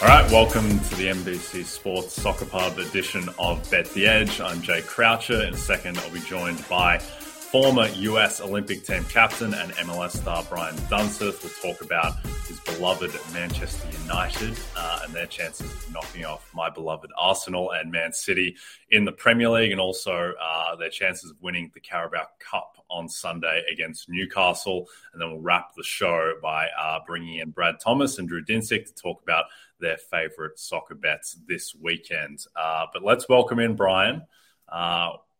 All right, welcome to the NBC Sports Soccer Pub edition of Bet the Edge. I'm Jay Croucher. In a second, I'll be joined by former US Olympic team captain and MLS star Brian Dunseth. We'll talk about his beloved Manchester United uh, and their chances of knocking off my beloved Arsenal and Man City in the Premier League, and also uh, their chances of winning the Carabao Cup on Sunday against Newcastle. And then we'll wrap the show by uh, bringing in Brad Thomas and Drew Dinsick to talk about their favourite soccer bets this weekend. Uh, but let's welcome in Brian.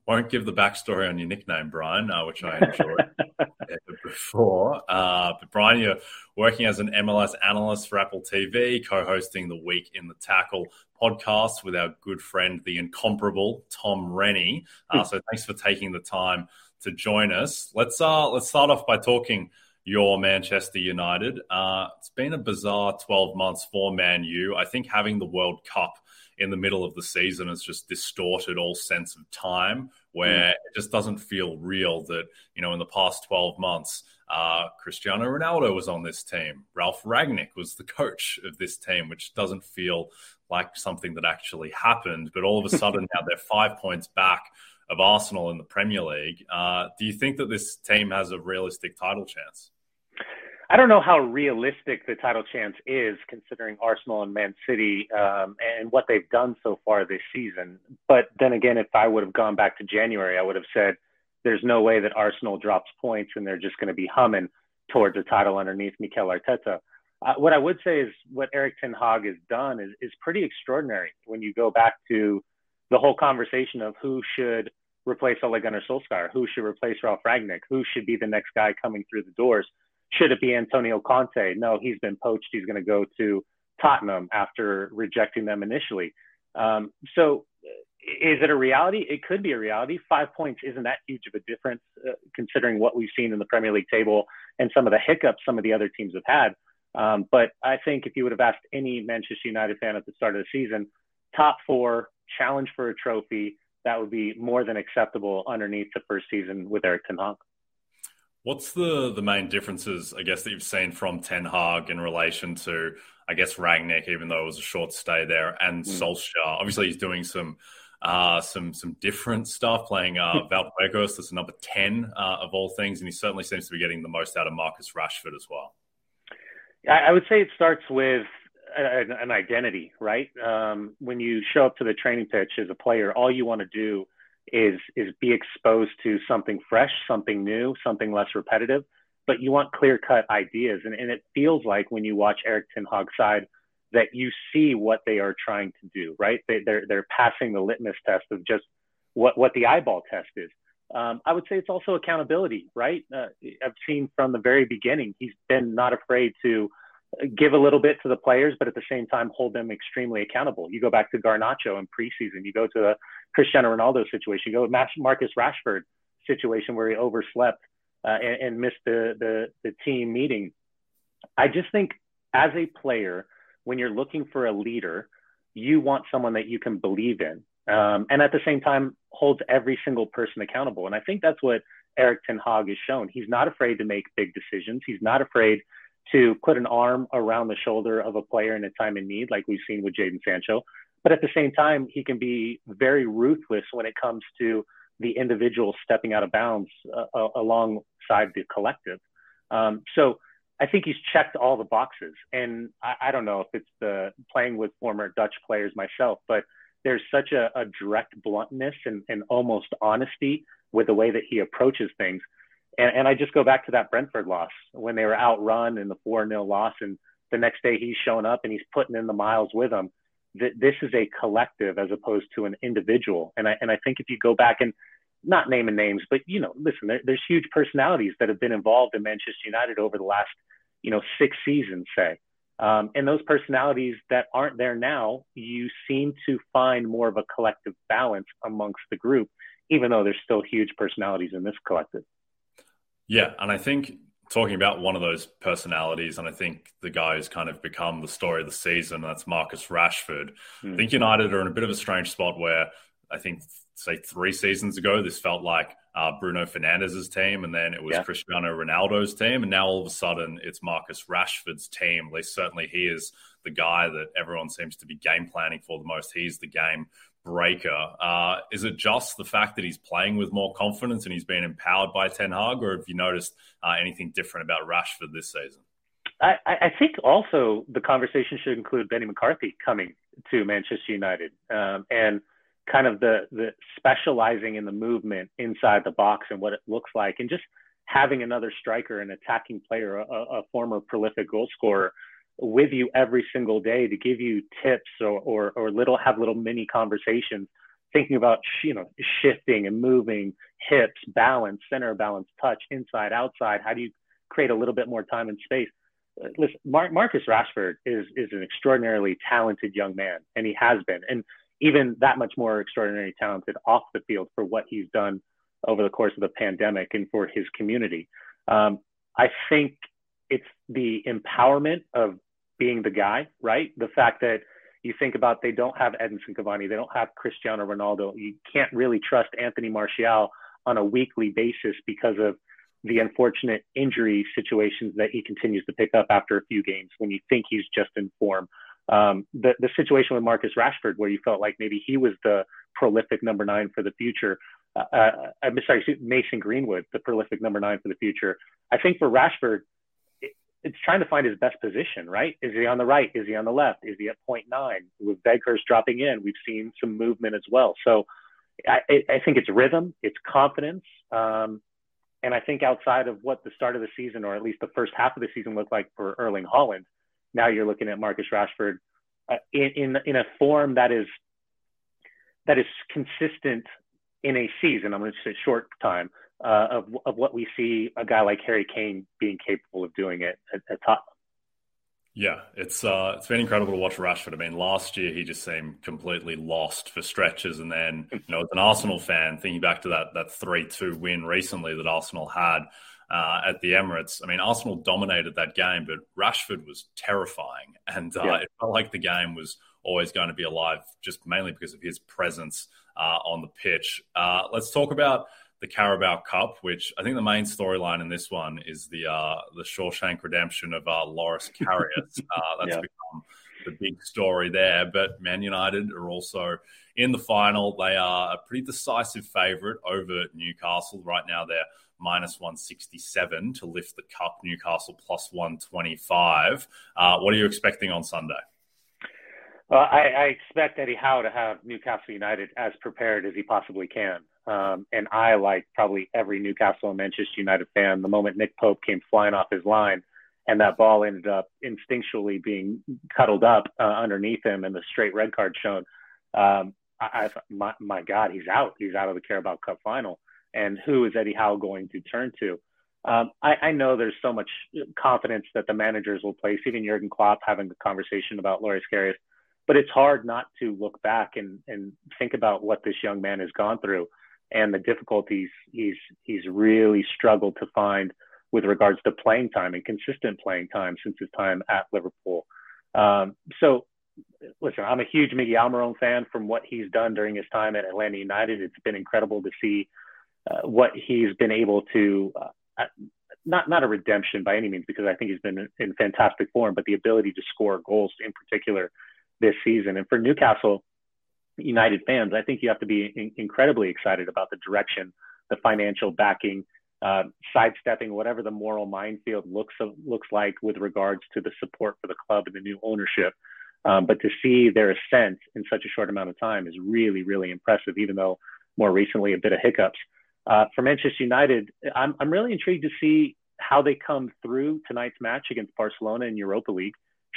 Uh, won't give the backstory on your nickname, Brian, uh, which I enjoyed before. Uh, but Brian, you're working as an MLS analyst for Apple TV, co-hosting the Week in the Tackle podcast with our good friend, the incomparable Tom Rennie. Uh, so thanks for taking the time to join us. Let's uh, let's start off by talking your Manchester United. Uh, it's been a bizarre 12 months for Man U. I think having the World Cup in the middle of the season has just distorted all sense of time where mm. it just doesn't feel real that, you know, in the past 12 months, uh, Cristiano Ronaldo was on this team. Ralf Rangnick was the coach of this team, which doesn't feel like something that actually happened. But all of a sudden now they're five points back of Arsenal in the Premier League. Uh, do you think that this team has a realistic title chance? I don't know how realistic the title chance is, considering Arsenal and Man City um, and what they've done so far this season. But then again, if I would have gone back to January, I would have said there's no way that Arsenal drops points and they're just going to be humming towards a title underneath Mikel Arteta. Uh, what I would say is what Erik Ten Hag has done is, is pretty extraordinary when you go back to the whole conversation of who should replace Ole Gunnar Solskjaer, who should replace Ralf Rangnick, who should be the next guy coming through the doors should it be Antonio Conte? No, he's been poached. He's going to go to Tottenham after rejecting them initially. Um, so, is it a reality? It could be a reality. Five points isn't that huge of a difference, uh, considering what we've seen in the Premier League table and some of the hiccups some of the other teams have had. Um, but I think if you would have asked any Manchester United fan at the start of the season, top four, challenge for a trophy, that would be more than acceptable underneath the first season with Erik Ten Hag. What's the the main differences, I guess, that you've seen from Ten Hag in relation to, I guess, Rangnick, even though it was a short stay there, and mm. Solskjaer? Obviously, he's doing some uh, some some different stuff, playing uh, Wout as number ten uh, of all things, and he certainly seems to be getting the most out of Marcus Rashford as well. I would say it starts with an, an identity, right? Um, when you show up to the training pitch as a player, all you want to do is is be exposed to something fresh, something new, something less repetitive. But you want clear cut ideas, and, and it feels like when you watch Erik Ten Hag's side that you see what they are trying to do. Right? They, they're they're passing the litmus test of just what what the eyeball test is. Um, I would say it's also accountability, right? Uh, I've seen from the very beginning he's been not afraid to give a little bit to the players, but at the same time hold them extremely accountable. You go back to Garnacho in preseason, you go to the Cristiano Ronaldo situation, you go to Marcus Rashford situation where he overslept uh, and, and, missed the, the, the team meeting. I just think as a player, when you're looking for a leader, you want someone that you can believe in. Um, and at the same time, holds every single person accountable. And I think that's what Erik Ten Hag has shown. He's not afraid to make big decisions. He's not afraid to put an arm around the shoulder of a player in a time of need, like we've seen with Jadon Sancho. But at the same time, he can be very ruthless when it comes to the individual stepping out of bounds uh, alongside the collective. Um, so I think he's checked all the boxes. And I, I, don't know if it's the playing with former Dutch players myself, but there's such a, a direct bluntness and, and, almost honesty with the way that he approaches things. And, and I just go back to that Brentford loss when they were outrun in the 4 0 loss. And the next day he's showing up and he's putting in the miles with them. This is a collective as opposed to an individual. And I, and I think if you go back and not naming names, but you know, listen, there, there's huge personalities that have been involved in Manchester United over the last, you know, six seasons, say. Um, and those personalities that aren't there now, you seem to find more of a collective balance amongst the group, even though there's still huge personalities in this collective. Yeah, and I think talking about one of those personalities, and I think the guy who's kind of become the story of the season, that's Marcus Rashford. Mm. I think United are in a bit of a strange spot where I think say three seasons ago, this felt like uh, Bruno Fernandes's team, and then it was yeah. Cristiano Ronaldo's team, and now all of a sudden it's Marcus Rashford's team. At least certainly he is the guy that everyone seems to be game planning for the most. He's the game breaker. Uh, is it just the fact that he's playing with more confidence and he's been empowered by Ten Hag, or have you noticed uh, anything different about Rashford this season? I, I, think also the conversation should include Benni McCarthy coming to Manchester United, um, and kind of the the specializing in the movement inside the box and what it looks like, and just having another striker, an attacking player, a, a former prolific goal scorer, with you every single day to give you tips or or, or little have little mini conversations, thinking about you know shifting and moving, hips, balance, center balance, touch, inside, outside. How do you create a little bit more time and space? Uh, listen, Mar- Marcus Rashford is is an extraordinarily talented young man, and he has been. And even that much more extraordinarily talented off the field for what he's done over the course of the pandemic and for his community. Um, I think it's the empowerment of being the guy, right? The fact that you think about they don't have Edinson Cavani, they don't have Cristiano Ronaldo. You can't really trust Anthony Martial on a weekly basis because of the unfortunate injury situations that he continues to pick up after a few games when you think he's just in form um, the, the situation with Marcus Rashford, where you felt like maybe he was the prolific number nine for the future. Uh, uh, I'm sorry, Mason Greenwood, the prolific number nine for the future. I think for Rashford, it's trying to find his best position, right? Is he on the right? Is he on the left? Is he at point nine? With Weghorst dropping in, we've seen some movement as well. So I, I think it's rhythm, it's confidence. Um, and I think outside of what the start of the season, or at least the first half of the season, looked like for Erling Haaland, now you're looking at Marcus Rashford uh, in, in in a form that is that is consistent in a season. I'm going to say short time uh, of of what we see a guy like Harry Kane being capable of doing it at, at Tottenham. Yeah, it's uh, it's been incredible to watch Rashford. I mean, last year he just seemed completely lost for stretches, and then you know, as an Arsenal fan, thinking back to that that three two win recently that Arsenal had, uh, at the Emirates. I mean, Arsenal dominated that game, but Rashford was terrifying, and uh, yeah. it felt like the game was always going to be alive, just mainly because of his presence uh, on the pitch. Uh, let's talk about the Carabao Cup, which I think the main storyline in this one is the uh, the Shawshank Redemption of uh, Loris Karius. that's yeah. become the big story there. But Man United are also in the final. They are a pretty decisive favourite over Newcastle right now. They're minus 167 to lift the cup. Newcastle plus 125. Uh, what are you expecting on Sunday? Well, I, I, expect Eddie Howe to have Newcastle United as prepared as he possibly can. Um, and I, like probably every Newcastle and Manchester United fan, the moment Nick Pope came flying off his line and that ball ended up instinctually being cuddled up uh, underneath him and the straight red card shown, um, I, I my, my God, he's out. He's out of the Carabao Cup final and who is Eddie Howe going to turn to? Um, I, I, know there's so much confidence that the managers will place, even Jurgen Klopp having a conversation about Loris Karius, but it's hard not to look back and, and think about what this young man has gone through and the difficulties he's he's really struggled to find with regards to playing time and consistent playing time since his time at Liverpool. Um, so, listen, I'm a huge Miggy Almiron fan from what he's done during his time at Atlanta United. It's been incredible to see uh, what he's been able to uh, not not a redemption by any means because I think he's been in, in fantastic form, but the ability to score goals in particular this season. And for Newcastle United fans, I think you have to be in, incredibly excited about the direction, the financial backing, uh, sidestepping whatever the moral minefield looks of, looks like with regards to the support for the club and the new ownership. Um, but to see their ascent in such a short amount of time is really, really impressive, even though more recently a bit of hiccups. Uh, for Manchester United, I'm, I'm really intrigued to see how they come through tonight's match against Barcelona in Europa League.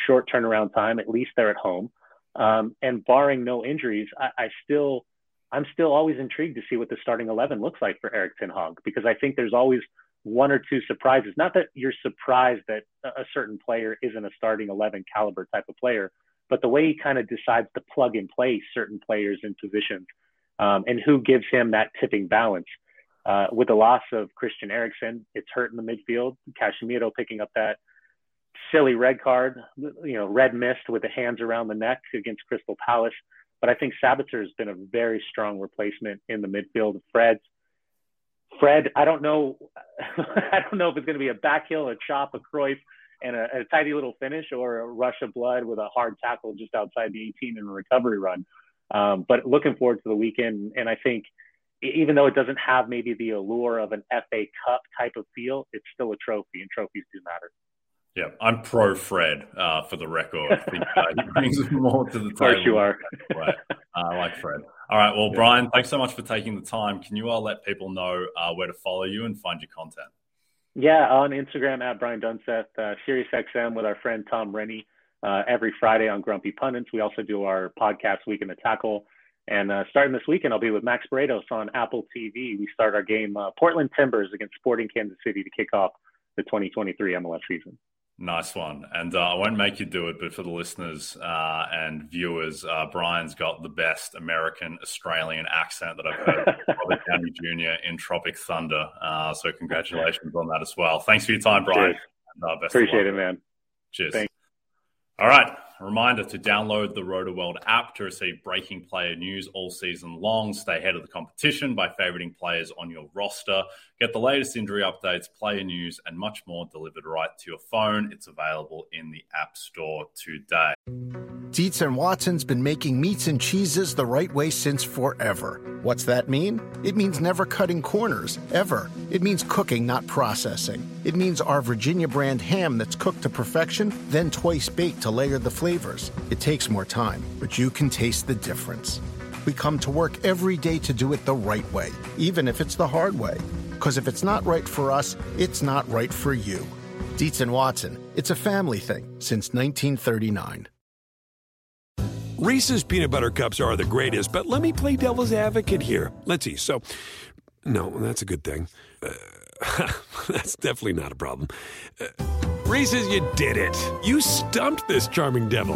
Short turnaround time, at least they're at home. Um, and barring no injuries, I, I still, I'm still always intrigued to see what the starting 11 looks like for Erik Ten Hag because I think there's always one or two surprises. Not that you're surprised that a certain player isn't a starting 11 caliber type of player, but the way he kind of decides to plug and play certain players in positions um, and who gives him that tipping balance. Uh, with the loss of Christian Eriksen, it's hurt in the midfield. Casemiro picking up that silly red card, you know, red mist with the hands around the neck against Crystal Palace. But I think Sabitzer has been a very strong replacement in the midfield. Fred, Fred, I don't know, I don't know if it's going to be a back heel, a chop, a Cruyff, and a, a tidy little finish, or a rush of blood with a hard tackle just outside the 18 in a recovery run. Um, but looking forward to the weekend, and I think even though it doesn't have maybe the allure of an FA Cup type of feel, it's still a trophy, and trophies do matter. Yeah, I'm pro Fred uh, for the record. I think uh, he brings more to the table. Of course, you are. uh, I like Fred. All right, well. Brian, thanks so much for taking the time. Can you all let people know uh, where to follow you and find your content? Yeah, on Instagram at Brian Dunseth, uh, SiriusXM with our friend Tom Rennie uh, every Friday on Grumpy Pundits. We also do our podcast Week in the Tackle. And uh, starting this weekend, I'll be with Max Bretos on Apple TV. We start our game uh, Portland Timbers against Sporting Kansas City to kick off the 2023 MLS season. Nice one. And uh, I won't make you do it, but for the listeners uh, and viewers, uh, Brian's got the best American Australian accent that I've heard Robert Downey Jr. in Tropic Thunder. Uh, so congratulations on that as well. Thanks for your time, Brian. And, uh, Appreciate it, man. Cheers. Thanks. All right. Reminder to download the Rotoworld app to receive breaking player news all season long. Stay ahead of the competition by favoriting players on your roster. Get the latest injury updates, player news, and much more delivered right to your phone. It's available in the App Store today. Dietz and Watson's been making meats and cheeses the right way since forever. What's that mean? It means never cutting corners, ever. It means cooking, not processing. It means our Virginia brand ham that's cooked to perfection, then twice baked to layer the flavors. It takes more time, but you can taste the difference. We come to work every day to do it the right way, even if it's the hard way. Because if it's not right for us, it's not right for you. Dietz and Watson, it's a family thing since 1939. Reese's peanut butter cups are the greatest, but let me play devil's advocate here. Let's see. So, no, that's a good thing. Uh, That's definitely not a problem. Uh, Reese's, you did it. You stumped this charming devil.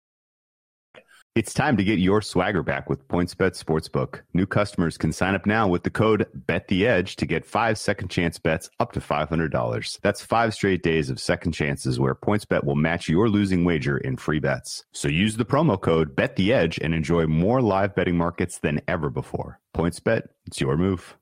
It's time to get your swagger back with PointsBet Sportsbook. New customers can sign up now with the code BetTheEdge to get five second chance bets up to $500. That's five straight days of second chances where PointsBet will match your losing wager in free bets. So use the promo code BetTheEdge and enjoy more live betting markets than ever before. PointsBet, it's your move.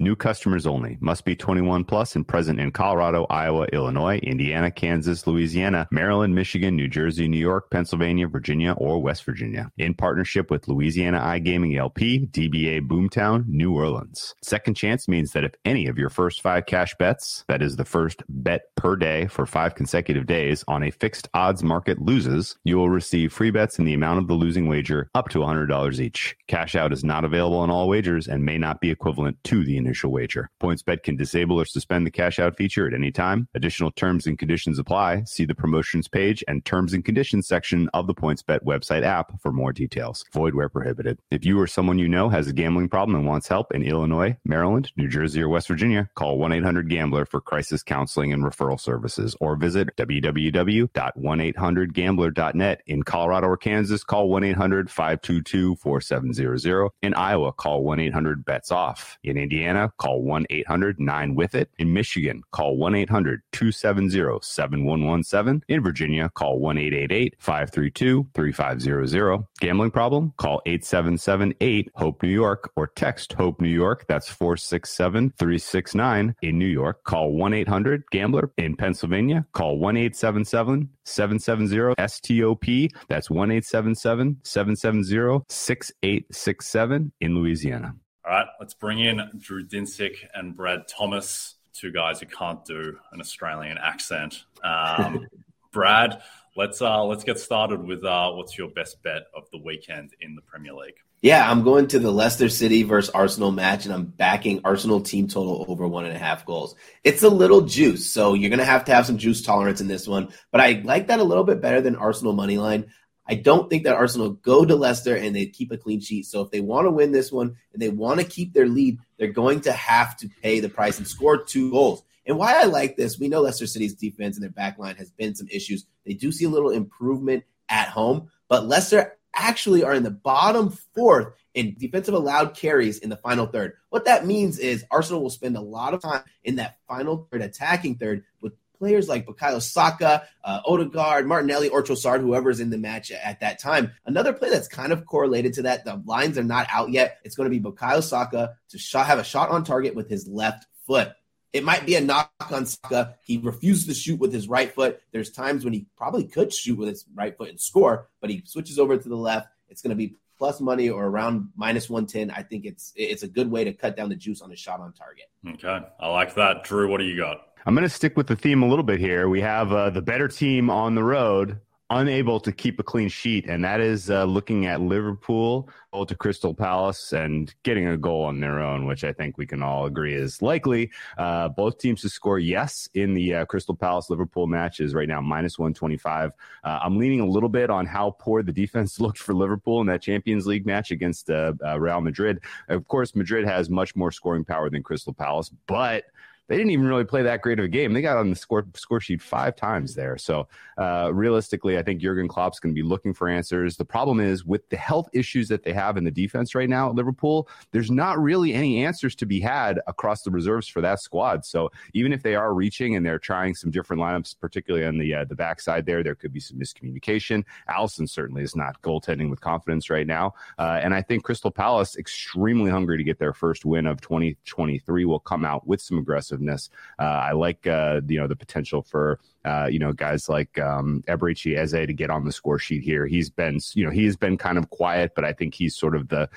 New customers only. Must be 21 plus and present in Colorado, Iowa, Illinois, Indiana, Kansas, Louisiana, Maryland, Michigan, New Jersey, New York, Pennsylvania, Virginia, or West Virginia. In partnership with Louisiana iGaming LP, DBA Boomtown, New Orleans. Second chance means that if any of your first five cash bets, that is the first bet per day for five consecutive days on a fixed odds market loses, you will receive free bets in the amount of the losing wager up to $100 each. Cash out is not available on all wagers and may not be equivalent to the initial wager. PointsBet can disable or suspend the cash out feature at any time. Additional terms and conditions apply. See the promotions page and terms and conditions section of the PointsBet website app for more details. Void where prohibited. If you or someone you know has a gambling problem and wants help in Illinois, Maryland, New Jersey, or West Virginia, call 1 800 Gambler for crisis counseling and referral services or visit www.1800Gambler.net. In Colorado or Kansas, call 1 800 522 4700. In Iowa, call 1 800 BETS OFF. In Indiana, call 1 800 9 with it. In Michigan, call 1 800 270 7117. In Virginia, call 1 888 532 3500. Gambling problem? Call 877 8 HOPE New York or text HOPE New York. That's 467 369. In New York, call 1 800 Gambler. In Pennsylvania, call 1 877 770 STOP. That's 1 877 770 6867 in Louisiana. All right, let's bring in Drew Dinsick and Brad Thomas, two guys who can't do an Australian accent. Um, Brad, let's uh, let's get started with uh, what's your best bet of the weekend in the Premier League? Yeah, I'm going to the Leicester City versus Arsenal match, and I'm backing Arsenal team total over one and a half goals. It's a little juice, so you're going to have to have some juice tolerance in this one. But I like that a little bit better than Arsenal money line. I don't think that Arsenal go to Leicester and they keep a clean sheet. So if they want to win this one and they want to keep their lead, they're going to have to pay the price and score two goals. And why I like this, we know Leicester City's defense and their back line has been some issues. They do see a little improvement at home, but Leicester actually are in the bottom fourth in defensive allowed carries in the final third. What that means is Arsenal will spend a lot of time in that final third, attacking third, with players like Bukayo Saka, uh, Odegaard, Martinelli, or Trossard, whoever's in the match at that time. Another play that's kind of correlated to that, the lines are not out yet. It's going to be Bukayo Saka to shot, have a shot on target with his left foot. It might be a knock on Saka. He refuses to shoot with his right foot. There's times when he probably could shoot with his right foot and score, but he switches over to the left. It's going to be plus money or around minus 110. I think it's it's a good way to cut down the juice on the shot on target. Okay. I like that. Drew, what do you got? I'm going to stick with the theme a little bit here. We have uh, the better team on the road unable to keep a clean sheet, and that is uh, looking at Liverpool to Crystal Palace and getting a goal on their own, which I think we can all agree is likely. Uh, both teams to score yes in the uh, Crystal Palace Liverpool match is right now minus 125. Uh, I'm leaning a little bit on how poor the defense looked for Liverpool in that Champions League match against uh, uh, Real Madrid. Of course, Madrid has much more scoring power than Crystal Palace, but they didn't even really play that great of a game. They got on the score score sheet five times there. So uh, realistically, I think Jurgen Klopp's going to be looking for answers. The problem is with the health issues that they have in the defense right now at Liverpool, there's not really any answers to be had across the reserves for that squad. So even if they are reaching and they're trying some different lineups, particularly on the uh, the backside there, there could be some miscommunication. Alisson certainly is not goaltending with confidence right now, uh, and I think Crystal Palace extremely hungry to get their first win of 2023 will come out with some aggressive aggressiveness. Uh, I like uh, you know the potential for uh, you know guys like um, Eberechi Eze to get on the score sheet here. He's been you know he's been kind of quiet, but I think he's sort of the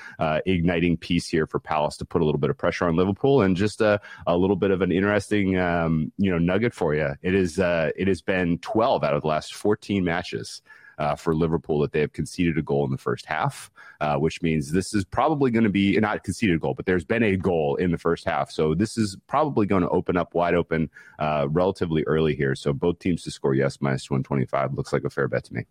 igniting piece here for Palace to put a little bit of pressure on Liverpool and just a, a little bit of an interesting um, you know nugget for you. It is it has been 12 out of the last 14 matches uh, for Liverpool that they have conceded a goal in the first half, uh, which means this is probably going to be not conceded a goal, but there's been a goal in the first half. So this is probably going to open up wide open uh, relatively early here. So both teams to score yes minus 125 looks like a fair bet to me.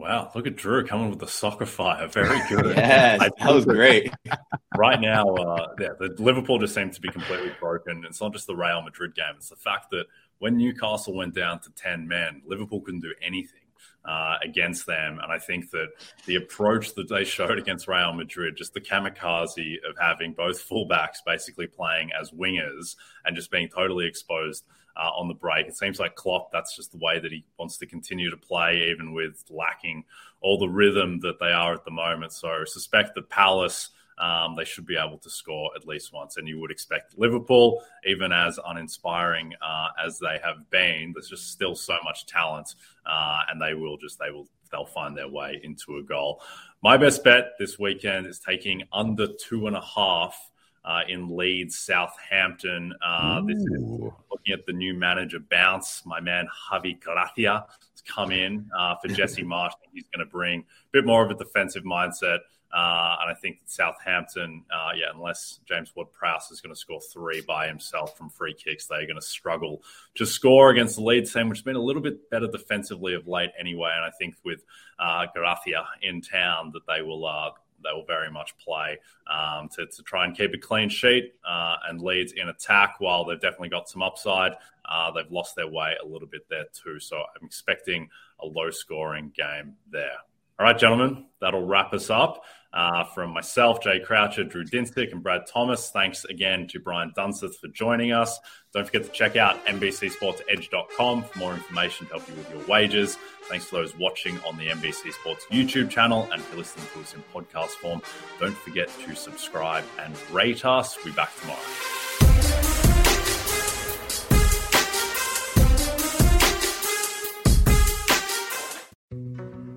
Wow, look at Drew coming with the soccer fire. Very good. yes, that was great. right now, uh, yeah, the Liverpool just seems to be completely broken. It's not just the Real Madrid game; it's the fact that when Newcastle went down to ten men, Liverpool couldn't do anything uh, against them. And I think that the approach that they showed against Real Madrid, just the kamikaze of having both fullbacks basically playing as wingers and just being totally exposed uh, on the break. It seems like Klopp, that's just the way that he wants to continue to play, even with lacking all the rhythm that they are at the moment. So I suspect that Palace um, they should be able to score at least once. And you would expect Liverpool, even as uninspiring uh, as they have been, there's just still so much talent, uh, and they will just they will they'll find their way into a goal. My best bet this weekend is taking under two and a half uh, in Leeds, Southampton. Uh, this is looking at the new manager bounce. My man Javi Gracia has come in uh, for Jesse Marsch. He's going to bring a bit more of a defensive mindset. Uh, and I think Southampton, uh, yeah, unless James Ward Prowse is going to score three by himself from free kicks, they're going to struggle to score against the Leeds team, which has been a little bit better defensively of late anyway. And I think with uh, in town, that they will uh, they will very much play um, to, to, try and keep a clean sheet uh, and Leeds in attack. While they've definitely got some upside, uh, they've lost their way a little bit there too. So I'm expecting a low scoring game there. All right, gentlemen, that'll wrap us up. Uh, from myself, Jay Croucher, Drew Dinsick, and Brad Thomas. Thanks again to Brian Dunseth for joining us. Don't forget to check out NBCSportsEdge.com for more information to help you with your wages. Thanks to those watching on the NBC Sports YouTube channel and for listening to us in podcast form. Don't forget to subscribe and rate us. We'll be back tomorrow.